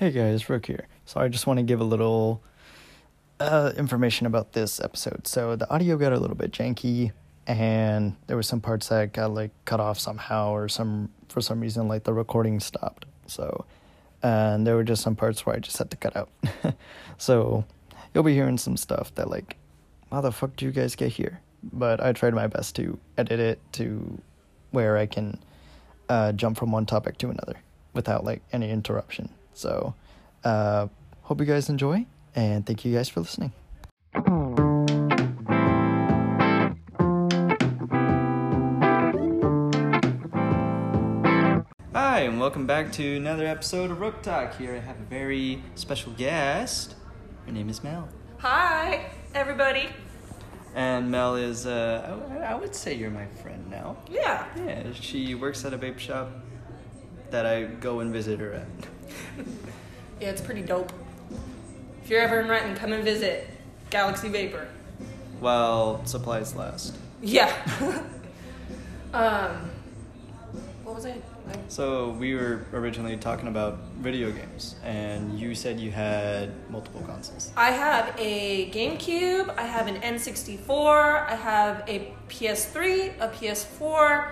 Hey guys, Rook here. So I just want to give a little uh, information about this episode. So the audio got a little bit janky, and there were some parts that got like cut off somehow, or some for some reason like the recording stopped. So, and there were just some parts where I just had to cut out. so you'll be hearing some stuff that like, how the fuck do you guys get here? But I tried my best to edit it to where I can uh, jump from one topic to another without like any interruption. So, uh, hope you guys enjoy, and thank you guys for listening. Hi, and welcome back to another episode of Rook Talk. Here I have a very special guest. Her name is Mel. Hi, everybody. And Mel is, uh, I, I would say you're my friend now. Yeah. Yeah, she works at a vape shop that I go and visit her at. Yeah, it's pretty dope. If you're ever in Renton, come and visit Galaxy Vapor. While supplies last. Yeah. um, what was I? I? So we were originally talking about video games, and you said you had multiple consoles. I have a GameCube. I have an N64. I have a PS3, a PS4,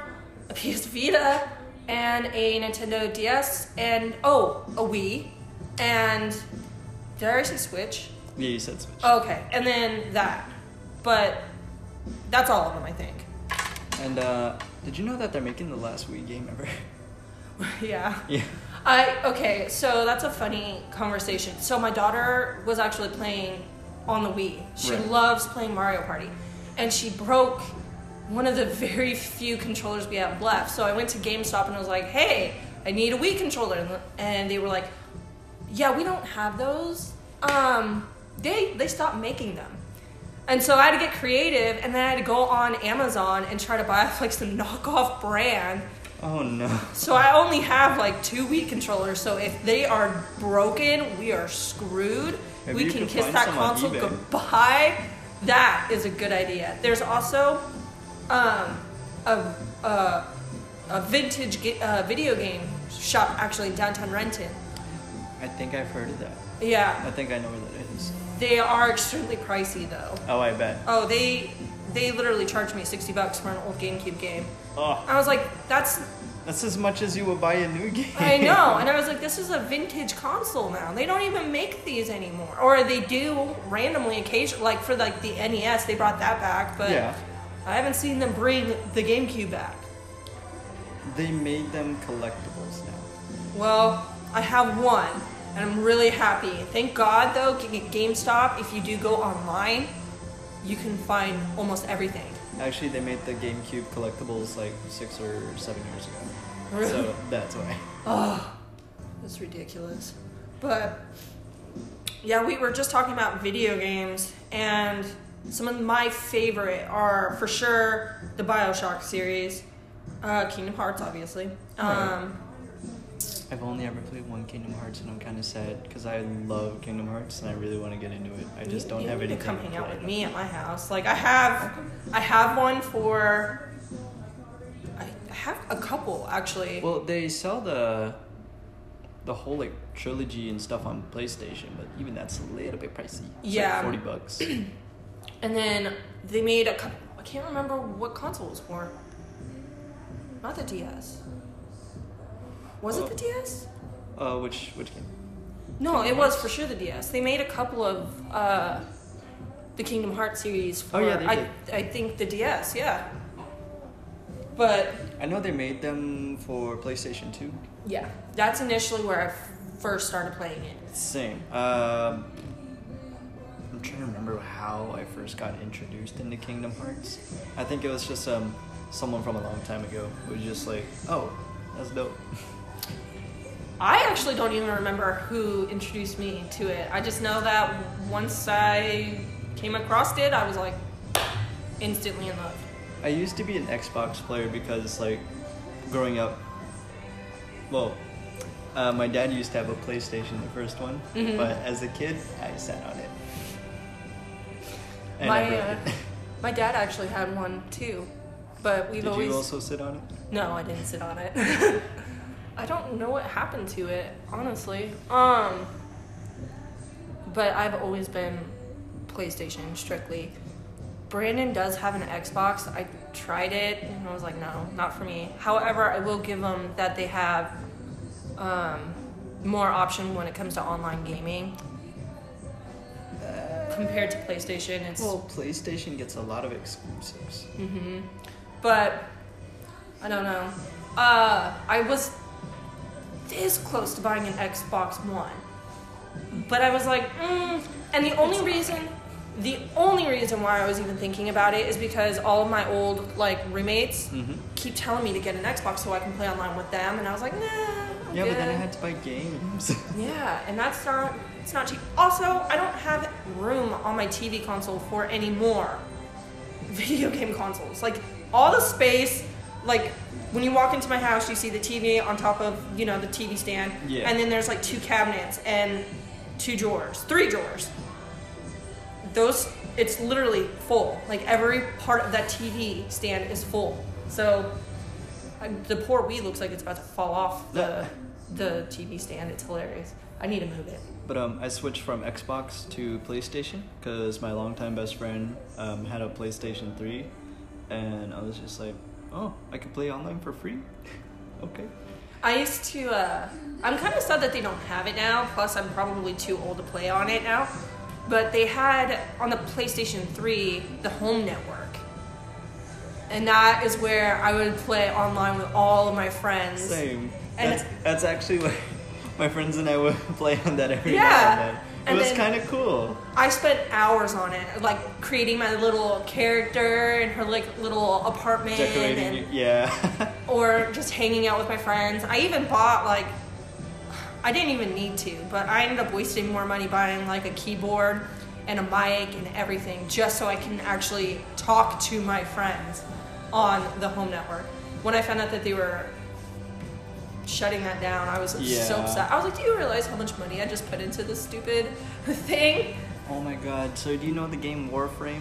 a PS Vita, and a Nintendo DS, and oh, a Wii, and did I already say Switch? Yeah, you said Switch. Okay, and then that, but that's all of them, I think. And uh, did you know that they're making the last Wii game ever? yeah. yeah. I okay, so that's a funny conversation. So my daughter was actually playing on the Wii. She Right. loves playing Mario Party, and she broke one of the very few controllers we have left. So I went to GameStop and I was like, "Hey, I need a Wii controller," and, they were like, "Yeah, we don't have those. Um, they they stopped making them." And so I had to get creative, and then I had to go on Amazon and try to buy like some knockoff brand. Oh no. So I only have like two Wii controllers. So if they are broken, we are screwed. Maybe we can kiss that console goodbye. That is a good idea. There's also um, a, a, a vintage uh, video game shop actually in downtown Renton. I think I've heard of that. Yeah, I think I know where that is. they are extremely pricey though. Oh, I bet. Oh, they they literally charged me sixty bucks for an old GameCube game. Oh, I was like, that's that's as much as you would buy a new game. I know, and I was like, this is a vintage console now. They don't even make these anymore, or they do randomly, occasionally. Like for like the NES, they brought that back, but Yeah. I haven't seen them bring the GameCube back. They made them collectibles now. Well, I have one, and I'm really happy. Thank God, though, GameStop, if you do go online, you can find almost everything. Actually, they made the GameCube collectibles like six or seven years ago. Really? So that's why. Oh, that's ridiculous. But yeah, we were just talking about video games, and some of my favorite are for sure the Bioshock series, uh, Kingdom Hearts, obviously. Um, I've only ever played one Kingdom Hearts, and I'm kind of sad because I love Kingdom Hearts and I really want to get into it. I just you- don't you have to anything. come hang out with me at my house. Like I have, I have one for. I I have a couple actually. Well, they sell the the whole like trilogy and stuff on PlayStation, but even that's a little bit pricey. It's Yeah. like forty bucks. And then they made a couple. I can't remember what console it was for. Not the DS. Was Oh. it the DS? uh, which which game? No, Kingdom it was for sure the DS. They made a couple of uh, the Kingdom Hearts series for. Oh, yeah, they I, did. I think the DS, yeah. But I know they made them for PlayStation Two. yeah, that's initially where I f- first started playing it. Same. Um, I'm trying to remember how I first got introduced into Kingdom Hearts. I think it was just um someone from a long time ago who was just like, "Oh, that's dope." I actually don't even remember who introduced me to it. I just know that once I came across it, I was like instantly in love. I used to be an Xbox player because, like, growing up, well, uh, my dad used to have a PlayStation, the first one, Mhm. but as a kid, I sat on it. And my uh, my dad actually had one too, but we've Did always you also sit on it? no, I didn't sit on it. I don't know what happened to it, honestly. Um, but I've always been PlayStation strictly. Brandon does have an Xbox. I tried it and I was like, no, not for me. However, I will give them that they have um, more option when it comes to online gaming compared to PlayStation. It's Well, PlayStation gets a lot of exclusives. hmm But I don't know. Uh, I was this close to buying an Xbox One, but I was like, mm. and the only reason, the only reason why I was even thinking about it is because all of my old like roommates Mm-hmm. keep telling me to get an Xbox so I can play online with them, and I was like, nah. I'm Yeah, but then I had to buy games. Yeah, and that's not it's not cheap. Also, I don't have room on my TV console for any more video game consoles. Like all the space, like when you walk into my house, you see the TV on top of you know the TV stand, Yeah. and then there's like two cabinets and two drawers, three drawers. Those it's literally full. Like every part of that TV stand is full. So I, the poor Wii looks like it's about to fall off the the TV stand. It's hilarious. I need to move it. But um, I switched from Xbox to PlayStation because my longtime best friend um, had a PlayStation 3, and I was just like, oh, I could play online for free? okay. I used to. Uh, I'm kind of sad that they don't have it now. Plus, I'm probably too old to play on it now. But they had on the PlayStation 3 the Home Network, and that is where I would play online with all of my friends. Same. And- that's, that's actually like my friends and I would play on that every Yeah. now and then. It And was kind of cool. I spent hours on it, like creating my little character and her like little apartment, Decorating, and, it, yeah. or just hanging out with my friends. I even bought like I didn't even need to, but I ended up wasting more money buying like a keyboard and a mic and everything just so I can actually talk to my friends on the home network. When I found out that they were shutting that down, I was so Yeah. upset. I was like, "Do you realize how much money I just put into this stupid thing?" oh my god, so do you know the game Warframe?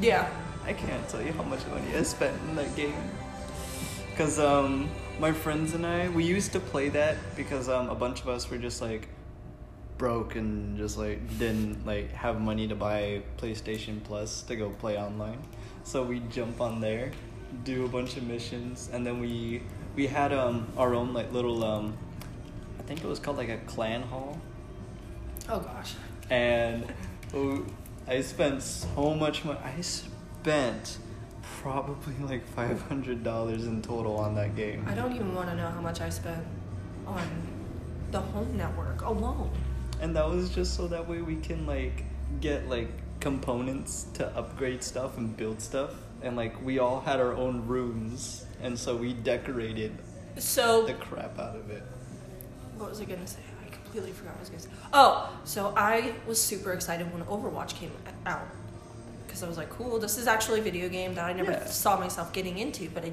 Yeah. I can't tell you how much money I spent in that game. Cause um, my friends and I, we used to play that because um, a bunch of us were just like broke and just like didn't like have money to buy PlayStation Plus to go play online. So we jump on there, do a bunch of missions, and then we we had um our own like little um, I think it was called like a clan hall Oh gosh. and oh, I spent so much money. I spent probably like five hundred dollars in total on that game. I don't even want to know how much I spent on the home network alone. And that was just so that way we can like get like components to upgrade stuff and build stuff. And like we all had our own rooms, and so we decorated So the crap out of it. what was I gonna say? I completely forgot what I was gonna say. Oh, so I was super excited when Overwatch came out because I was like, cool, this is actually a video game that I never Yeah. saw myself getting into, but I,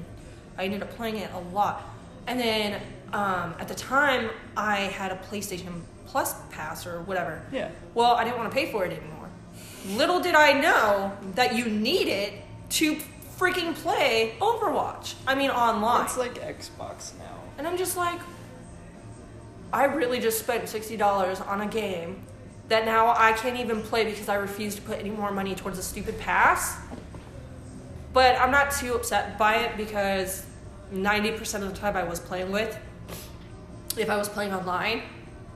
I ended up playing it a lot. And then um, at the time, I had a PlayStation Plus pass or whatever. Yeah. Well, I didn't want to pay for it anymore. Little did I know that you need it to freaking play Overwatch. I mean, online. It's like Xbox now. And I'm just like, I really just spent $60 on a game that now I can't even play because I refuse to put any more money towards a stupid pass. But I'm not too upset by it because 90% of the time I was playing with, if I was playing online,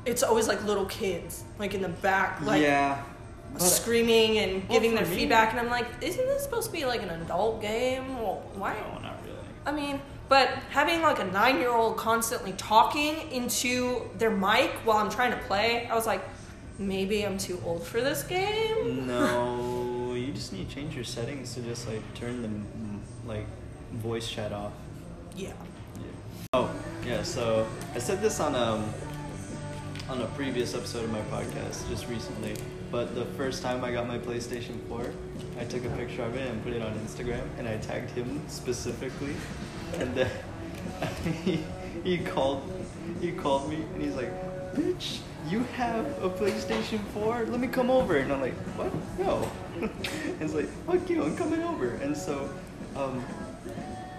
it's always like little kids, like in the back, like yeah. Screaming and Well, giving their me- feedback. And I'm like, isn't this supposed to be like an adult game? Well, why? No, not really. I mean, but having like a nine year old constantly talking into their mic while I'm trying to play, I was like, maybe I'm too old for this game. No, you just need to change your settings to just like turn the mm, like voice chat off. Yeah. Yeah. Oh, yeah. So I said this on um on a previous episode of my podcast just recently. But the first time I got my PlayStation 4, I took a picture of it and put it on Instagram, and I tagged him specifically. And then he, he called he called me and he's like, "Bitch, you have a PlayStation 4? Let me come over." And I'm like, "What? No." and it's like, "Fuck you, I'm coming over." And so, um,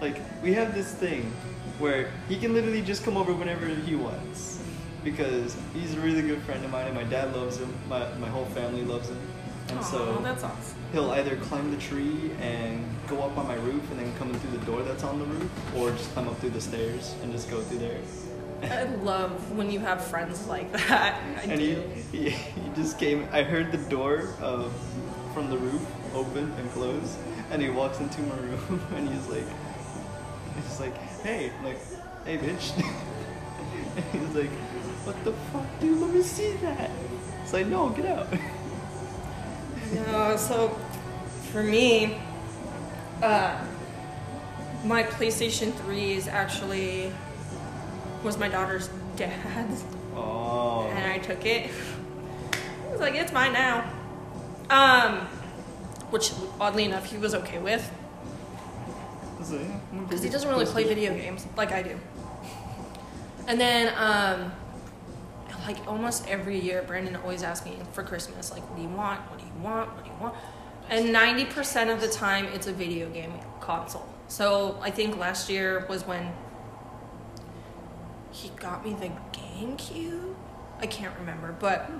like we have this thing where he can literally just come over whenever he wants. Because he's a really good friend of mine and my dad loves him. My, my whole family loves him. And Aw, so that's awesome. he'll either climb the tree and go up on my roof and then come in through the door that's on the roof, or just climb up through the stairs and just go through there. I love when you have friends like that. I and do. he, just came. I heard the door uh, from the roof open and close, and he walks into my room and he's like, he's like, hey, I'm like, hey, bitch. and he's like, what the fuck, dude? Let me see that. It's like, no, get out. No, so for me, uh, my PlayStation 3 is actually was my daughter's dad's, Oh. and I took it. I was like, it's mine now. Um, which oddly enough, he was okay with So, yeah, I'm gonna because he doesn't really play video games like I do. And then, um, like almost every year, Brandon always asks me for Christmas, like, what do you want? What do you want? What do you want? And 90% of the time, it's a video game console. So I think last year was when he got me the GameCube. I can't remember, but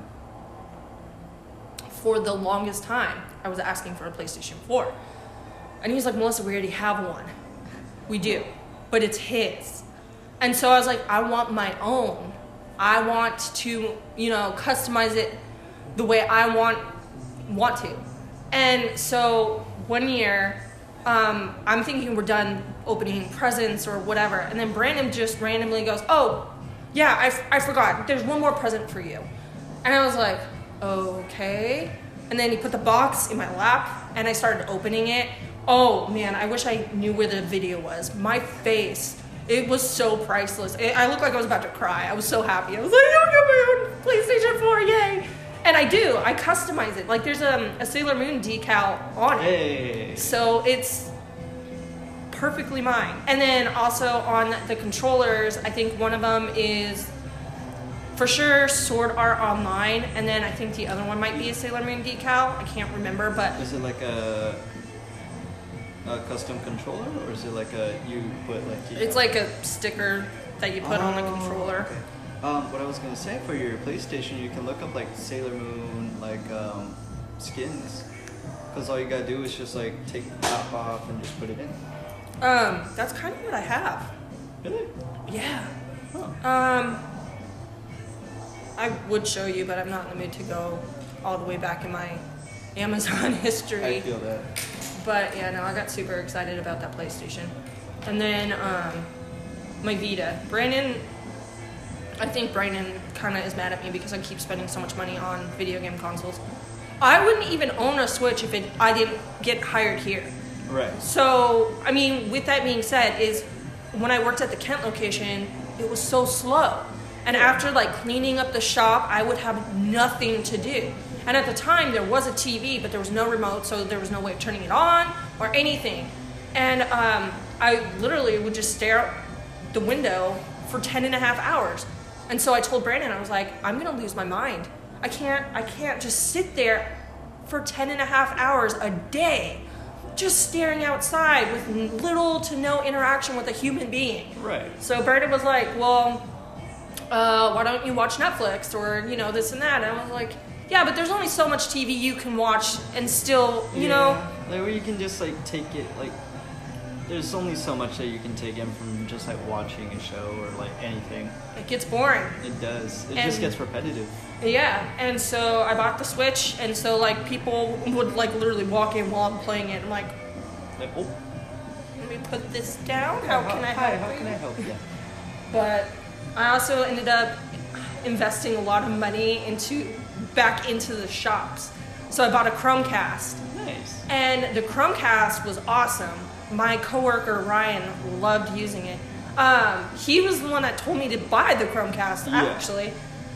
for the longest time, I was asking for a PlayStation 4. And he's like, Melissa, we already have one. We do, but it's his. And so I was like, I want my own. I want to, you know, customize it the way I want want to. And so one year, um, I'm thinking we're done opening presents or whatever, and then Brandon just randomly goes, "Oh, yeah, I, f- I forgot. There's one more present for you." And I was like, "Okay." And then he put the box in my lap, and I started opening it. Oh man, I wish I knew where the video was. My face, it was so priceless. It, I looked like I was about to cry. I was so happy. I was like, "I got my own PlayStation 4, yay!" And I do. I customize it. Like there's um, a Sailor Moon decal on it. Hey. So it's perfectly mine. And then also on the controllers, I think one of them is for sure Sword Art Online, and then I think the other one might be a Sailor Moon decal. I can't remember, but Is it like a a custom controller, or is it like a you put like? it's like a sticker that you put on the Oh, controller. okay. Um, what I was gonna say for your PlayStation, you can look up like Sailor Moon like um, skins, because all you gotta do is just like take the top off and just put it in. Um, that's kind of what I have. Really? Yeah. Huh. Um, I would show you, but I'm not in the mood to go all the way back in my Amazon history. I feel that. But yeah, no, I got super excited about that PlayStation. And then um, my Vita. Brandon, I think Brandon kind of is mad at me because I keep spending so much money on video game consoles. I wouldn't even own a Switch if it, I didn't get hired here. Right. So, I mean, with that being said, is when I worked at the Kent location, it was so slow. And after like cleaning up the shop, I would have nothing to do. And at the time, there was a TV, but there was no remote, so there was no way of turning it on or anything. And um, I literally would just stare out the window for 10 and a half hours. And so I told Brandon, I was like, I'm gonna lose my mind. I can't, I can't just sit there for 10 and a half hours a day just staring outside with little to no interaction with a human being. Right. So Brandon was like, well, uh, why don't you watch Netflix or, you know, this and that? And I was like, yeah, but there's only so much TV you can watch and still, you know, like where you can just like take it like. There's only so much that you can take in from just like watching a show or like anything. it gets boring. It does. It And- just gets repetitive. Yeah, and so I bought the Switch, and so like people would like literally walk in while I'm playing it. I'm like, Like, oh, let me put this down. How can I hi, help how you? can I help you? but I also ended up investing a lot of money into back into the shops. So I bought a Chromecast, Nice. and the Chromecast was awesome. My coworker Ryan loved using it. Um, he was the one that told me to buy the Chromecast Yeah. actually,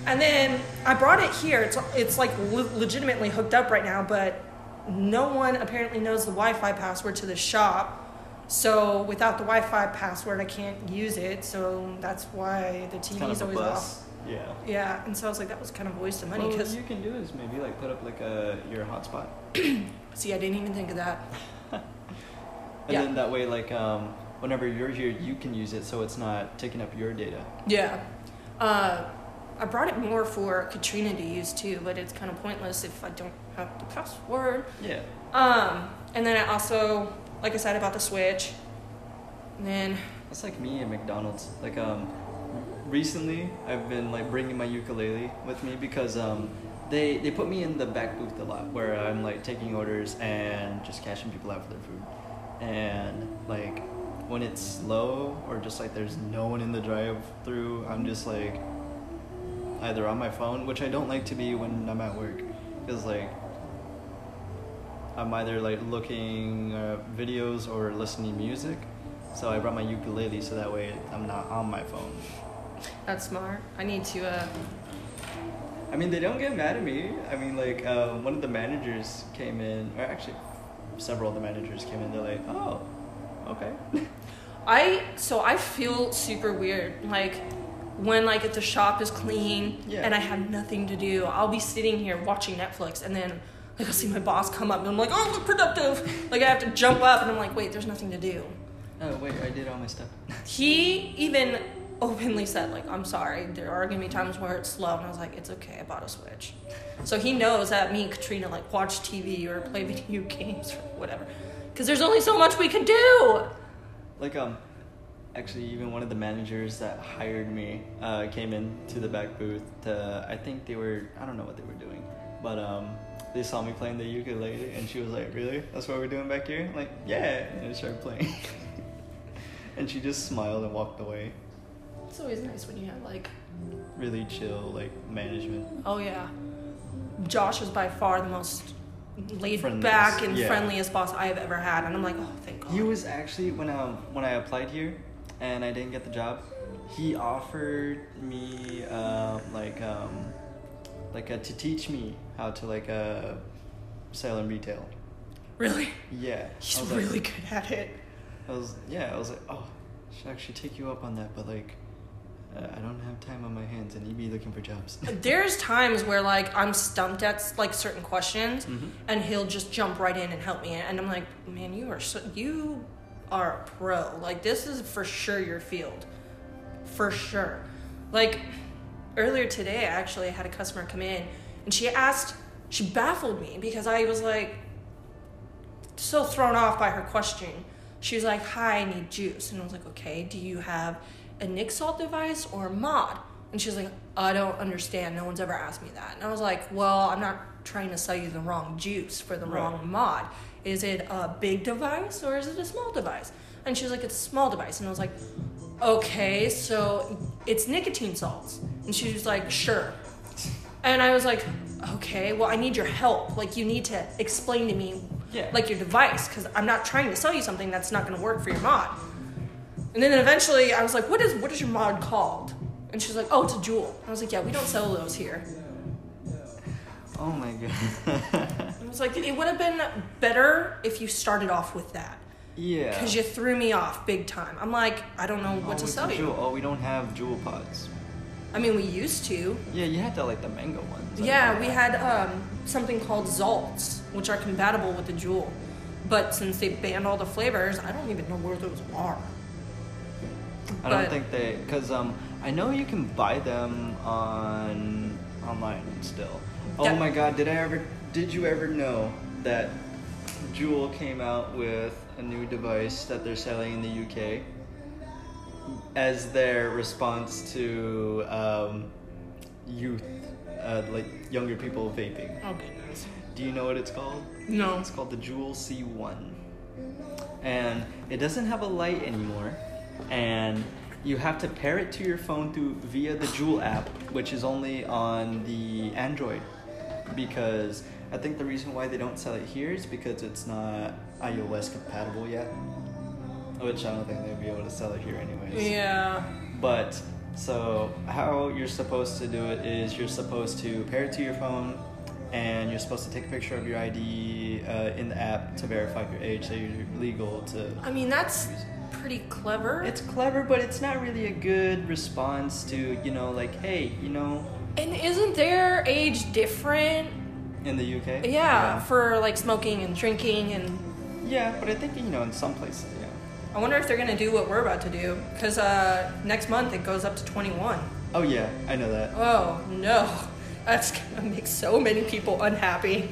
and then I brought it here. It's it's like le- legitimately hooked up right now, but no one apparently knows the Wi-Fi password to the shop. So without the Wi-Fi password, I can't use it. So that's why the It's TV kind is of always off. Yeah. Yeah, and so I was like, that was kind of a waste of money Well, what you can do is maybe like put up like a your hotspot, see, I didn't even think of that. and Yeah. then that way like um whenever you're here, you can use it, so it's not taking up your data. Yeah. Uh, I brought it more for Katrina to use too, but it's kind of pointless if I don't have the password. Yeah. Um, and then I also, like I said, about the Switch. And then, That's like me at McDonald's. Like um, recently I've been like bringing my ukulele with me because um, they they put me in the back booth a lot where I'm like taking orders and just cashing people out for their food. And like when it's slow or just like there's no one in the drive-through, I'm just like either on my phone, which I don't like to be when I'm at work, because like I'm either like looking uh, videos or listening to music. So I brought my ukulele so that way I'm not on my phone. that's smart. I need to, uh, I mean, they don't get mad at me. I mean, like uh, one of the managers came in, or actually, several of the managers came in. They're like, "Oh, okay." I, so I feel super weird. Like, when like if the shop is clean Yeah. and I have nothing to do, I'll be sitting here watching Netflix and then like I'll see my boss come up and I'm like, oh, look productive. Like I have to jump up and I'm like, wait, there's nothing to do. oh wait, I did all my stuff. He even openly said, like, I'm sorry, there are gonna be times where it's slow. And I was like, it's okay, I bought a Switch. So he knows that me and Katrina like watch TV or play video games or whatever. Because there's only so much we can do. like um, actually, even one of the managers that hired me uh, came in to the back booth. To, I think they were, I don't know what they were doing, but um, they saw me playing the ukulele, and she was like, "Really? That's what we're doing back here?" I'm like, yeah, and I started playing. and she just smiled and walked away. It's always nice when you have like, Really chill, like management. oh yeah. Josh is by far the most laid Friendliest, back and yeah. friendliest boss I have ever had. And I'm like, oh, thank God. He was actually when um when I applied here, and I didn't get the job. He offered me uh, like um like uh, to teach me how to like uh sell in retail. really? Yeah, He's I was like- really good at it. I was yeah, I was like, oh, I should actually take you up on that, but like, I don't have time on my hands, and you'd be looking for jobs. There's times where like I'm stumped at like certain questions, Mhm. and he'll just jump right in and help me. And I'm like, man, you are so you are a pro. Like this is for sure your field, for sure. Like earlier today, I actually had a customer come in, and she asked, she baffled me because I was like so thrown off by her question. She was like, "Hi, I need juice," and I was like, "Okay, do you have a nic salt device or a mod?" And she's like, "I don't understand. No one's ever asked me that." And I was like, "Well, I'm not trying to sell you the wrong juice for the Right. wrong mod. Is it a big device or is it a small device?" And she was like, "It's a small device." And I was like, "Okay, so it's nicotine salts." And she was like, "Sure." And I was like, okay, well, I need your help. Like, you need to explain to me, Yeah. like, your device, because I'm not trying to sell you something that's not going to work for your mod. And then eventually, I was like, what is what is your mod called? And she's like, oh, it's a Juul. I was like, yeah, we don't sell those here. Oh my god. I was like, it would have been better if you started off with that, yeah. because you threw me off big time. I'm like, I don't know what oh, to sell you. Juul. Oh, we don't have Juul pods. I mean, we used to. Yeah, you had to like the mango ones. Yeah, we had um, something called Zalts, which are compatible with the Juul. But since they banned all the flavors, I don't even know where those are. I don't But- think they, cause um, I know you can buy them on online still. Oh Yeah. my God! Did I ever? Did you ever know that Juul came out with a new device that they're selling in the UK as their response to um, youth, uh, like younger people vaping? Oh goodness. Do you know what it's called? No. It's called the Juul C1. And it doesn't have a light anymore. And you have to pair it to your phone through via the Juul app, which is only on the Android. Because I think the reason why they don't sell it here is because it's not iOS compatible yet. Which I don't think they'd be able to sell it here anyways. Yeah. But so how you're supposed to do it is you're supposed to pair it to your phone, and you're supposed to take a picture of your ID uh, in the app to verify your age, so you're legal to. I mean, that's pretty clever. It's clever, but it's not really a good response to you know like hey you know and isn't their age different? in the UK. Yeah, for like smoking and drinking and Yeah, but I think you know in some places yeah. I wonder if they're gonna do what we're about to do because uh, next month it goes up to 21. Oh yeah, I know that. Oh no, that's gonna make so many people unhappy.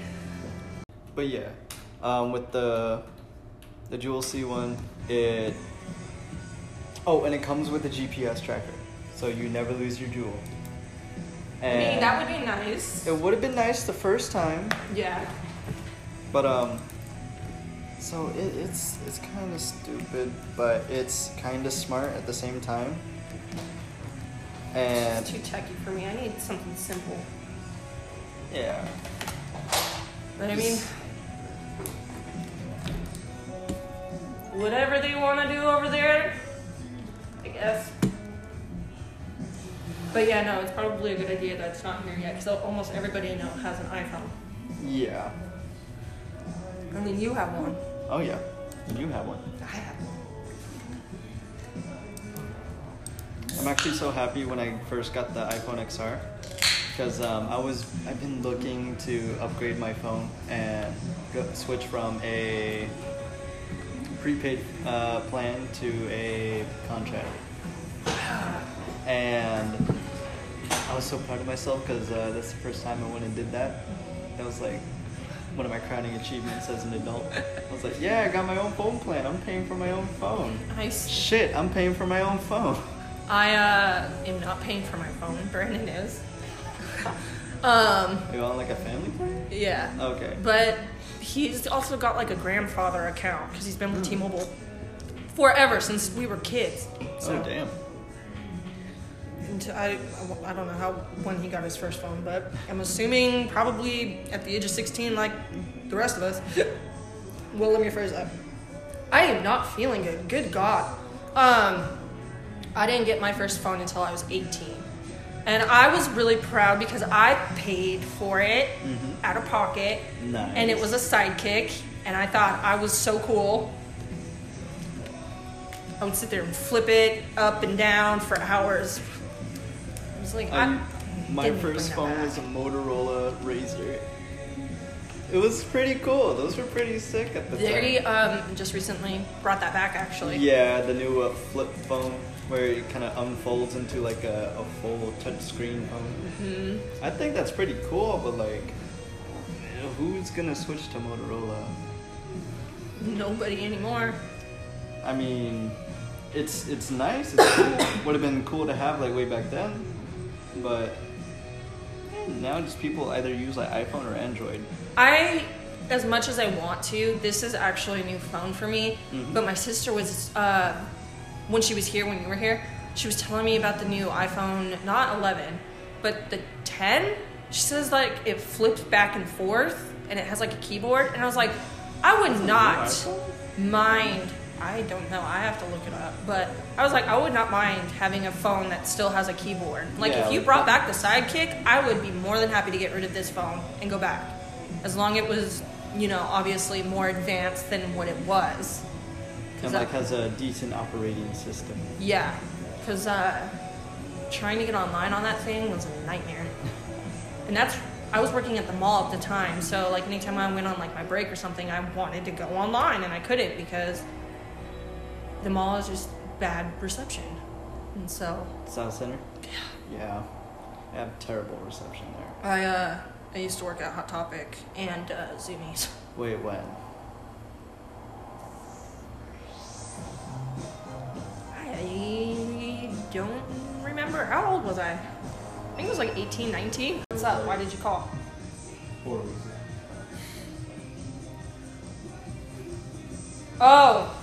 But yeah, um, with the the Juul C one, it oh, and it comes with a GPS tracker, so you never lose your Juul. I mean, that would be nice. It would have been nice the first time, Yeah. but um. So it, it's it's kind of stupid, but it's kind of smart at the same time. And It's too techy for me. I need something simple. yeah, But I mean, whatever they want to do over there, But yeah, no, it's probably a good idea that it's not here yet because almost everybody I know has an iPhone. yeah. I mean, you have one. Oh yeah, you have one. I have one. I'm actually so happy when I first got the iPhone XR because um, I was I've been looking to upgrade my phone and go, switch from a prepaid uh, plan to a contract. And I was so proud of myself because uh, that's the first time I went and did that. That was like one of my crowning achievements as an adult. I was like, yeah, I got my own phone plan. I'm paying for my own phone. Shit, I'm paying for my own phone. I uh, am not paying for my phone. Brandon is. um, You on like a family plan? yeah. Okay. But he's also got like a grandfather account because he's been with T-Mobile forever since we were kids. So oh damn. And I, I don't know how when he got his first phone, but I'm assuming probably at the age of 16, like the rest of us. well, let me rephrase that. I am not feeling good. Good God. Um, I didn't get my first phone until I was 18. And I was really proud because I paid for it Mhm. out of pocket. Nice. And it was a sidekick. And I thought I was so cool. I would sit there and flip it up and down for hours. Like, I my first phone was a Motorola Razr. It was pretty cool. Those were pretty sick at the They time. um, just recently brought that back, actually. Yeah, the new uh, flip phone where it kind of unfolds into like a, a full touchscreen phone. hmm I think that's pretty cool, but like, who's gonna switch to Motorola? Nobody anymore. I mean, it's it's nice. It's cool. Would have been cool to have like way back then, but now just people either use like iPhone or Android. I, as much as I want to, this is actually a new phone for me. Mhm. But my sister was, uh, when she was here, when you were here, she was telling me about the new iPhone, not 11, but the 10. She says like it flips back and forth and it has like a keyboard. And I was like, I would not mind. I don't know. I have to look it up. But I was like, I would not mind having a phone that still has a keyboard. Like Yeah, if you brought back the Sidekick, I would be more than happy to get rid of this phone and go back, as long it was, you know, obviously more advanced than what it was. And like has a decent operating system. yeah, because uh, trying to get online on that thing was a nightmare. And that's I was working at the mall at the time, so like anytime I went on like my break or something, I wanted to go online and I couldn't because the mall is just bad reception. And so Southcenter. Yeah, Yeah. I have terrible reception there. I uh I used to work at Hot Topic and uh, Zumiez. Wait, when? I don't remember how old was I. I think it was like 18, 19. What's up? Why did you call? Oh.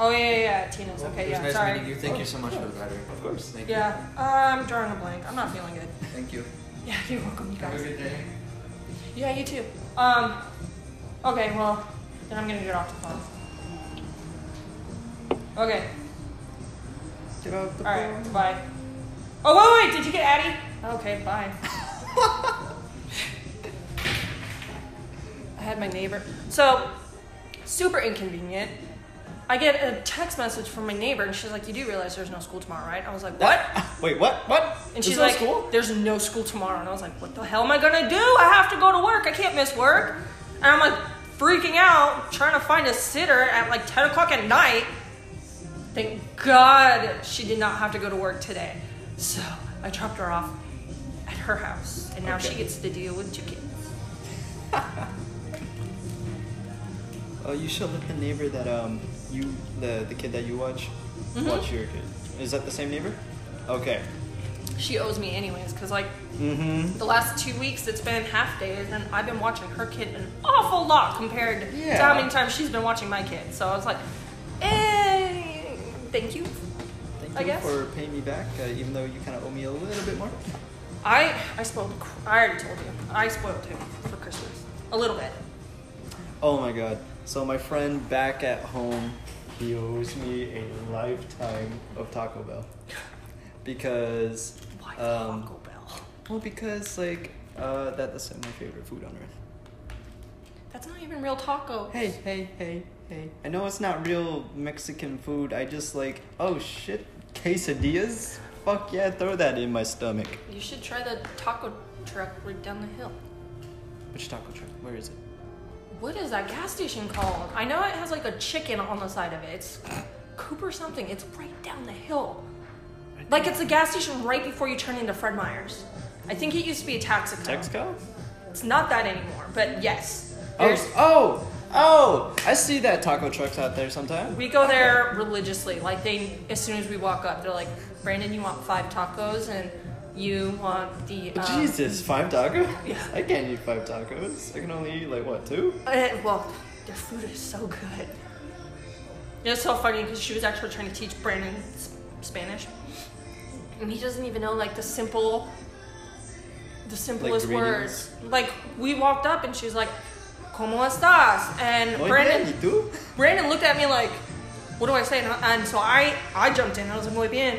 Oh yeah, yeah, yeah. Tina's. Okay, It was yeah. nice sorry. meeting you. Thank you so much for the battery. Of course. Thank you. Yeah. Uh, I'm drawing a blank. I'm not feeling good. Thank you. Yeah, you're welcome, you guys. Have a good day. Yeah, you too. Um. Okay, well, then I'm gonna get off the phone. Okay. Get out the phone. All right. Bye. Oh wait, wait. Did you get Addie? Okay. Bye. I had my neighbor. So, super inconvenient. I get a text message from my neighbor, and she's like, "You do realize there's no school tomorrow, right?" I was like, "What?" Wait, what? What? And There's she's no like, school? "There's no school tomorrow." And I was like, "What the hell am I gonna do? I have to go to work. I can't miss work." And I'm like freaking out, trying to find a sitter at like 10 o'clock at night. Thank God she did not have to go to work today. So I dropped her off at her house, and now she gets to deal with two kids. Oh, you should let the neighbor that um you the the kid that you watch Mm-hmm. watch your kid. Is that the same neighbor? Okay. She owes me anyways, because like Mm-hmm. the last two weeks it's been half days, and I've been watching her kid an awful lot compared to how many times she's been watching my kid. So I was like, eh, thank you. Thank I you guess. for paying me back, uh, even though you kind of owe me a little bit more. I I spoiled. I already told you. I spoiled him for Christmas a little bit. Oh my god. So my friend back at home, he owes me a lifetime of Taco Bell. Because Why um Taco Bell? well because like uh that that's my favorite food on earth. That's not even real taco. Hey, hey, hey, hey. I know it's not real Mexican food. I just like oh shit, quesadillas? Fuck yeah, throw that in my stomach. You should try the taco truck right down the hill. Which taco truck? Where is it? What is that gas station called? I know it has like a chicken on the side of it. It's Cooper something. It's right down the hill. Like it's a gas station right before you turn into Fred Meyer's. I think it used to be a Taxico. Texco? It's not that anymore, but yes. Oh, oh, oh! I see that taco trucks out there sometimes. we go there religiously. Like they, as soon as we walk up, they're like, "Brandon, you want five tacos, and you want the." Um, Jesus, five tacos? Yeah. I can't eat five tacos. I can only eat like what, two? Uh, well, their food is so good. It's so funny because she was actually trying to teach Brandon Spanish, and he doesn't even know like the simple, the simplest greetings? words. Like we walked up and she was like, "Cómo estás?" And Muy Brandon, bien? Brandon looked at me like, "What do I say?" And, I- and so I, I jumped in. And I was like, "Muy bien,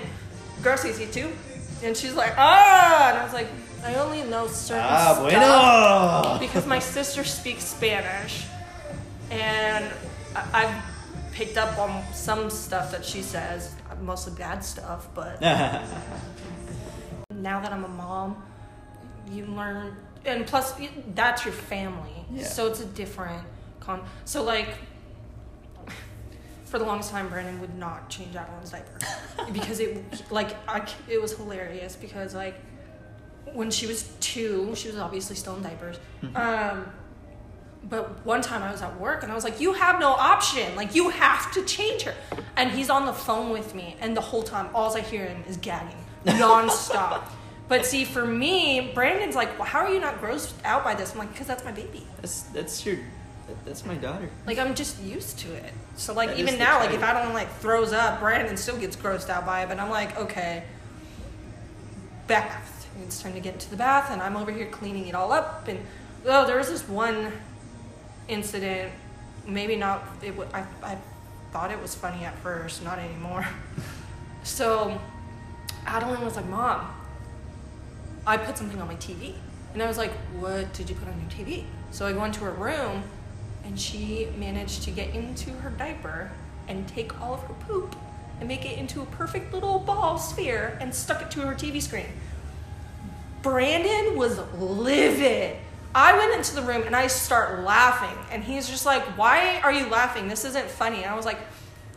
gracias, y tú?" And she's like, "Ah!" And I was like, "I only know certain Ah, stuff." bueno! because my sister speaks Spanish, and I- I've picked up on some stuff that she says, mostly bad stuff. But now that I'm a mom, you learn, and plus that's your family, Yeah. so it's a different con. So like. For the longest time, Brandon would not change Adeline's diaper because it, like, I, it was hilarious because like, when she was two, she was obviously still in diapers. Um, but one time I was at work and I was like, "You have no option. Like you have to change her." And he's on the phone with me, and the whole time, all I hear him is gagging nonstop. but see, for me, Brandon's like, well, "How are you not grossed out by this?" I'm like, "Because that's my baby. that's that's your that's my daughter. Like I'm just used to it. So like That even now, like if. I don't like throws up, Brandon still gets grossed out by it. But I'm like, okay, bath. It's time to get into the bath, and I'm over here cleaning it all up. And oh, there was this one incident. Maybe not. It. wa- I. I thought it was funny at first, not anymore. So, Adeline was like, "Mom, I put something on my TV," and I was like, "What did you put on your TV?" So I go into her room, and she managed to get into her diaper and take all of her poop and make it into a perfect little ball sphere and stuck it to her TV screen. Brandon was livid. I went into the room and I start laughing, and he's just like, "Why are you laughing? This isn't funny." And I was like,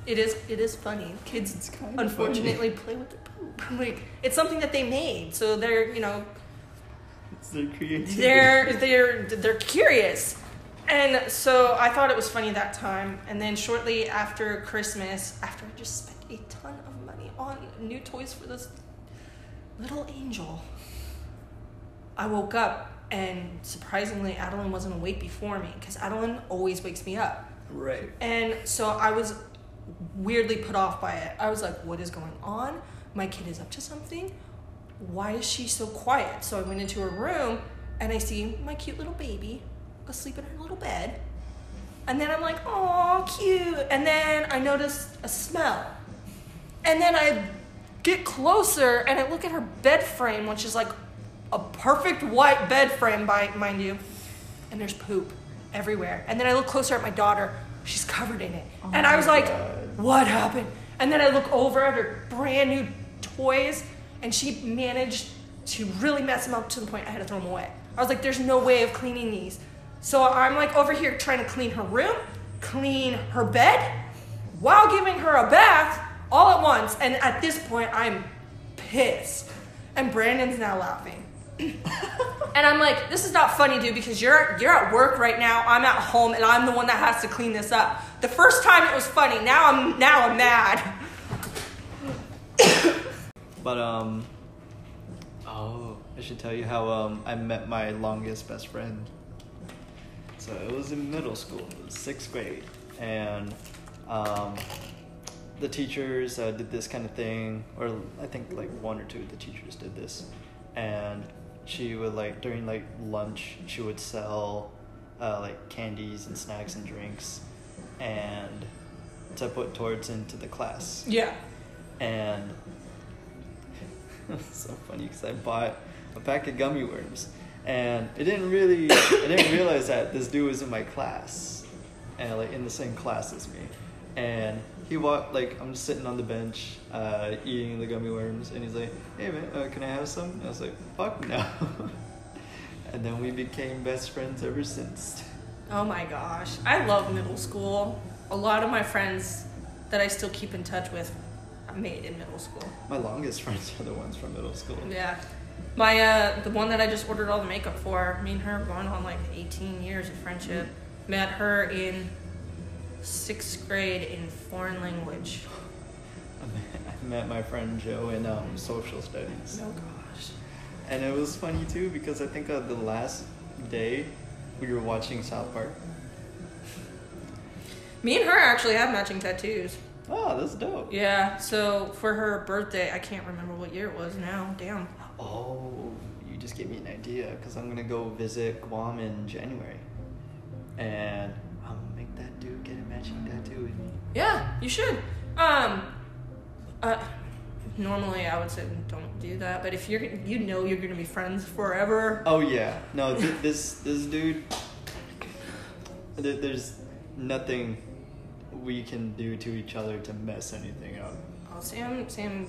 "It is. It is funny. Kids, It's kinda unfortunately, play with the poop. Like it's something that they made, so they're you know It's their creativity. they're they're they're curious." And so I thought it was funny that time. And then shortly after Christmas, after I just spent a ton of money on new toys for this little angel, I woke up and surprisingly, Adeline wasn't awake before me because Adeline always wakes me up. right. And so I was weirdly put off by it. I was like, what is going on? My kid is up to something. Why is she so quiet? So I went into her room and I see my cute little baby asleep in her little bed. And then I'm like, oh, cute. And then I noticed a smell. And then I get closer and I look at her bed frame, which is like a perfect white bed frame, by mind you. And there's poop everywhere. And then I look closer at my daughter. She's covered in it. Oh and I was like, what happened? And then I look over at her brand new toys, and she managed to really mess them up to the point I had to throw them away. I was like, there's no way of cleaning these. So I'm like over here trying to clean her room, clean her bed, while giving her a bath, all at once. And at this point, I'm pissed. And Brandon's now laughing. and I'm like, this is not funny, dude, because you're you're at work right now. I'm at home, and I'm the one that has to clean this up. The first time it was funny. Now I'm now I'm mad. But um, oh, I should tell you how um I met my longest best friend. So it was in middle school, it was sixth grade, and um, the teachers uh, did this kind of thing, or I think like one or two of the teachers did this, and she would like during like lunch she would sell uh, like candies and snacks and drinks, and to put towards into the class. Yeah. and it's so funny because I bought a pack of gummy worms, and it didn't really, I didn't realize that this dude was in my class, and like in the same class as me, and he walked like I'm just sitting on the bench, uh, eating the gummy worms, and he's like, "Hey man, uh, can I have some?" And I was like, "Fuck no," and then we became best friends ever since. Oh my gosh. I love middle school. A lot of my friends that I still keep in touch with made in middle school. My longest friends are the ones from middle school. Yeah. My uh the one that I just ordered all the makeup for, me and her have gone on like 18 years of friendship. Met her in sixth grade in foreign language. I met my friend Joe in um, social studies. Oh gosh. And it was funny too because I think uh, the last day we were watching South Park. Me and her actually have matching tattoos. Oh, that's dope. Yeah, so for her birthday, I can't remember what year it was now. Damn. Oh, you just gave me an idea because I'm gonna go visit Guam in January, and I'm gonna make that dude get a matching tattoo with me. Yeah, you should. Um, uh, normally I would say don't do that, but if you're you know you're gonna be friends forever. Oh yeah, no, th- this this dude. There, there's nothing we can do to each other to mess anything up. Oh, Sam, Sam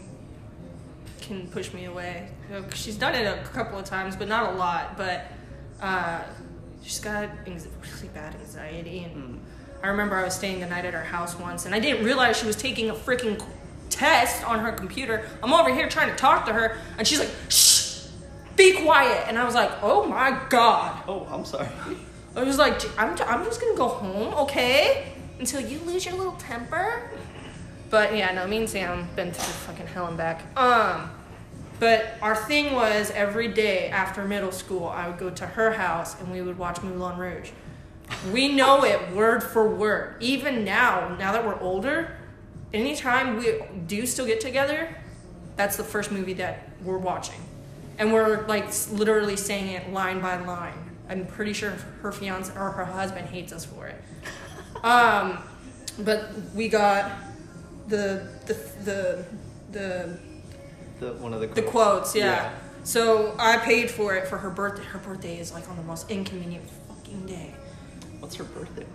can push me away. She's done it a couple of times, but not a lot. But uh, she's got really bad anxiety, and Mm. I remember I was staying the night at her house once, and I didn't realize she was taking a freaking test on her computer. I'm over here trying to talk to her, and she's like, "Shh, be quiet," and I was like, "Oh my god." Oh, I'm sorry. I was like, I'm, I'm just gonna go home, okay? Until you lose your little temper. But yeah, no, me and Sam been through fucking hell and back. Um, but our thing was every day after middle school, I would go to her house and we would watch Moulin Rouge. We know it word for word. Even now, now that we're older, anytime we do still get together, that's the first movie that we're watching. And we're like literally saying it line by line. I'm pretty sure her fiance or her husband hates us for it. Um, but we got the the the the The one of the the quotes, yeah. Yeah. So I paid for it for her birthday. Her birthday is like on the most inconvenient fucking day. What's her birthday?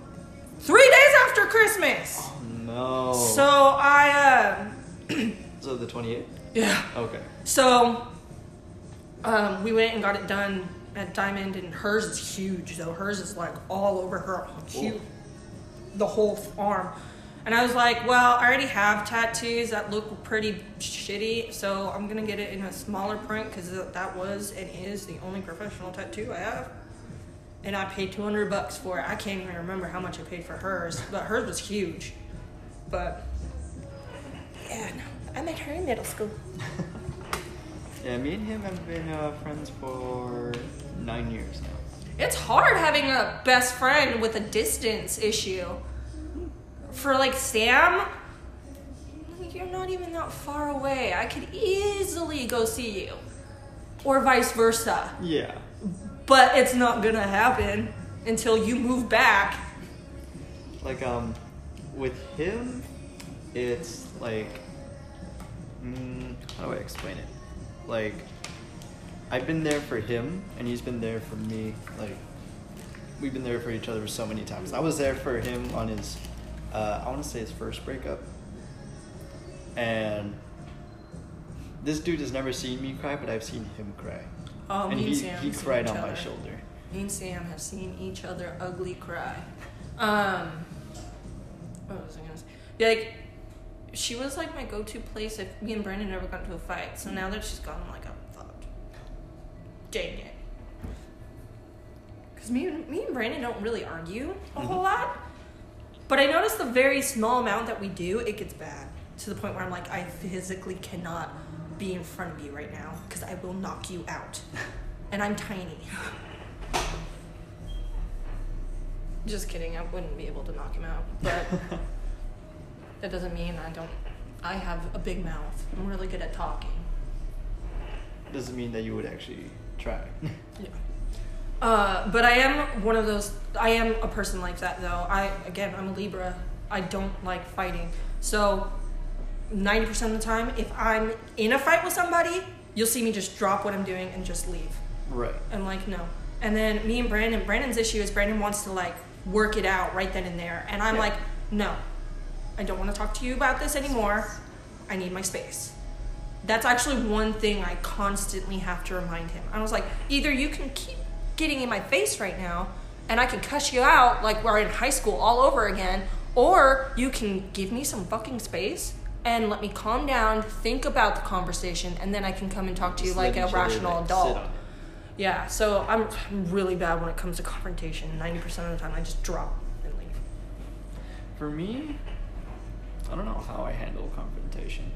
Three days after Christmas. Oh no. So I, uh, So the 28th? yeah. Okay. So um, we went and got it done at Diamond, and hers is huge though. Hers is like all over her, huge, the whole arm. And I was like, well, I already have tattoos that look pretty shitty, so I'm gonna get it in a smaller print because that was and is the only professional tattoo I have. And I paid 200 bucks for it. I can't even remember how much I paid for hers, but hers was huge. But yeah, no, I met her in middle school. Yeah, me and him have been uh, friends for nine years now. It's hard having a best friend with a distance issue. For like Sam, you're not even that far away. I could easily go see you. Or vice versa. Yeah. But it's not gonna happen until you move back. Like, um, with him, it's like, mm, how do I explain it? Like, I've been there for him, and he's been there for me. Like, we've been there for each other so many times. I was there for him on his, uh, I want to say his first breakup. And this dude has never seen me cry, but I've seen him cry. Oh, and me and he, Sam he cried on my other. shoulder. Me and Sam have seen each other ugly cry. Um, what was I gonna say? Yeah, like, she was like my go-to place if me and Brandon ever got into a fight. So now that she's gone, I'm like, I'm fucked. Dang it. Because me, and- me and Brandon don't really argue a whole lot. But I notice the very small amount that we do, it gets bad. To the point where I'm like, I physically cannot be in front of you right now because I will knock you out. And I'm tiny. Just kidding, I wouldn't be able to knock him out. But that doesn't mean I don't. I have a big mouth. I'm really good at talking. Doesn't mean that you would actually try. Yeah. Uh, but I am one of those. I am a person like that, though. I again, I'm a Libra. I don't like fighting. So, ninety percent of the time, if I'm in a fight with somebody, you'll see me just drop what I'm doing and just leave. right. I'm like, no. And then me and Brandon, Brandon's issue is Brandon wants to like work it out right then and there. And I'm Yeah. like, no. I don't want to talk to you about this anymore. I need my space. That's actually one thing I constantly have to remind him. I was like, either you can keep getting in my face right now and I can cuss you out like we're in high school all over again, or you can give me some fucking space and let me calm down, think about the conversation, and then I can come and talk to you Just like a rational adult. sit on it. Yeah, so I'm I'm really bad when it comes to confrontation. 90% of the time, I just drop and leave. For me, I don't know how I handle confrontation.